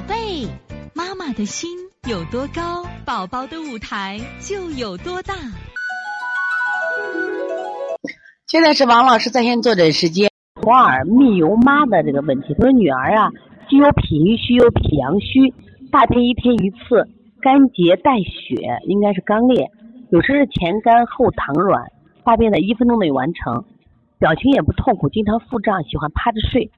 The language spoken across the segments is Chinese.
宝贝，妈妈的心有多高，宝宝的舞台就有多大。现在是王老师在线坐诊时间。黄耳泌油妈的这个问题，他说女儿啊，既有脾虚又有脾阳虚，大便一天一次，干结带血，应该是肛裂，有时是前干后溏软，大便在一分钟内完成，表情也不痛苦，经常腹胀，喜欢趴着睡。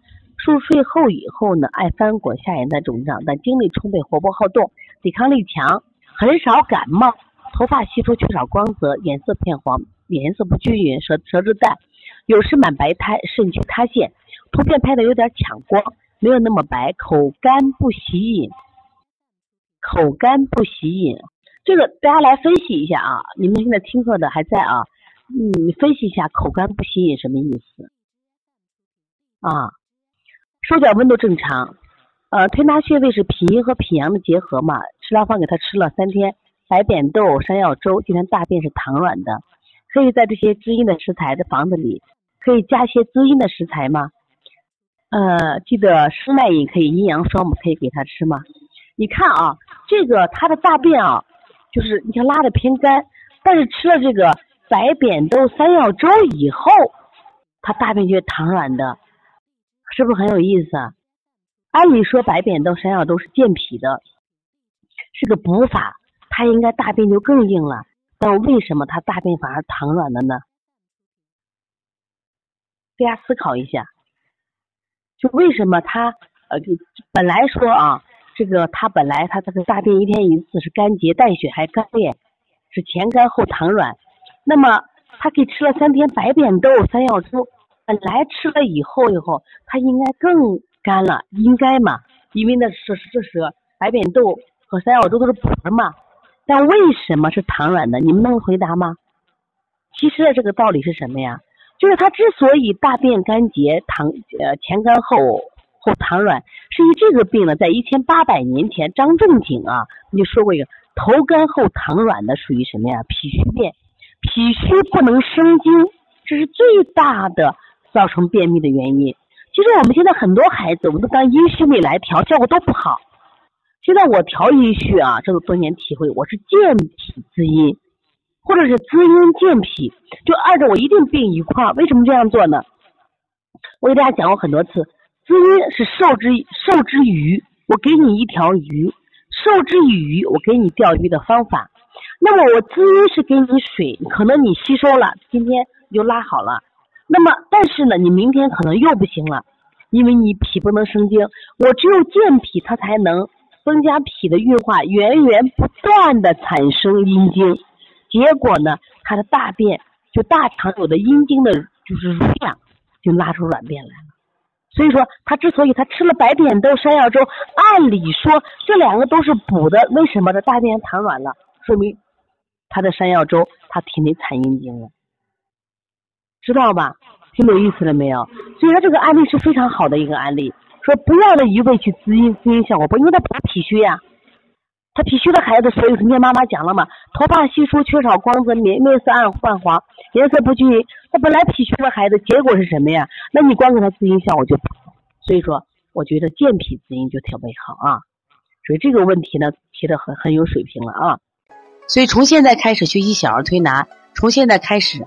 入睡后以后呢，爱翻滚，下眼袋肿胀，但精力充沛，活泼好动，抵抗力强，很少感冒，头发稀疏，缺少光泽，颜色偏黄，颜色不均匀，舌舌质淡，有时满白苔，肾区塌陷。图片拍的有点抢光，没有那么白，口干不喜饮，口干不喜饮。这个大家来分析一下啊，你们现在听课的还在啊？嗯，分析一下口干不喜饮什么意思啊？手脚温度正常，呃，推拿穴位是脾和脾阳的结合嘛？吃疗方给他吃了三天白扁豆山药粥，今天大便是溏软的，可以在这些滋阴的食材的房子里，可以加些滋阴的食材吗？呃，记得生脉饮可以阴阳双补，可以给他吃吗？你看啊，这个他的大便啊，就是你看拉的偏干，但是吃了这个白扁豆山药粥以后，他大便就溏软的。是不是很有意思？啊？按理说白扁豆、山药都是健脾的，是个补法，它应该大便就更硬了。但为什么它大便反而溏软了呢？大家思考一下，就为什么它呃，就本来说啊，这个它本来它这个大便一天一次是干结带血还干裂，是前干后溏软，那么他给吃了三天白扁豆、山药粥。本来吃了以后，以后它应该更干了，应该嘛？因为那是这是白扁豆和山药粥都是补的嘛。但为什么是溏软的？你们能回答吗？其实这个道理是什么呀？就是它之所以大便干结、溏呃前干后后溏软，是因为这个病呢，在一千八百年前，张仲景啊，就说过一个头干后溏软的属于什么呀？脾虚变，脾虚不能生津，这是最大的。造成便秘的原因，其实我们现在很多孩子，我们都当阴虚内来调，效果都不好。现在我调阴虚啊，这个多年体会，我是健脾滋阴，或者是滋阴健脾，就二者我一定并一块。为什么这样做呢？我给大家讲过很多次，滋阴是受之受之鱼，我给你一条鱼，受之以鱼，我给你钓鱼的方法。那么我滋阴是给你水，可能你吸收了，今天你就拉好了。那么，但是呢，你明天可能又不行了，因为你脾不能生精，我只有健脾，它才能增加脾的运化，源源不断的产生阴精，结果呢，他的大便就大肠有的阴精的就是容量就拉出软便来了。所以说，他之所以他吃了白扁豆、山药粥，按理说这两个都是补的，为什么这大便溏软了？说明他的山药粥他体内产阴精了。知道吧？听懂意思了没有？所以说这个案例是非常好的一个案例。说不要的一味去滋阴，滋阴效果不，因为他补脾虚呀。他脾虚的孩子，所以昨天妈妈讲了嘛，头发稀疏，缺少光泽，面面色暗泛黄，颜色不均匀。他本来脾虚的孩子，结果是什么呀？那你光给他滋阴效果就不好。所以说，我觉得健脾滋阴就特别好啊。所以这个问题呢，提的很很有水平了啊。所以从现在开始学习小儿推拿，从现在开始。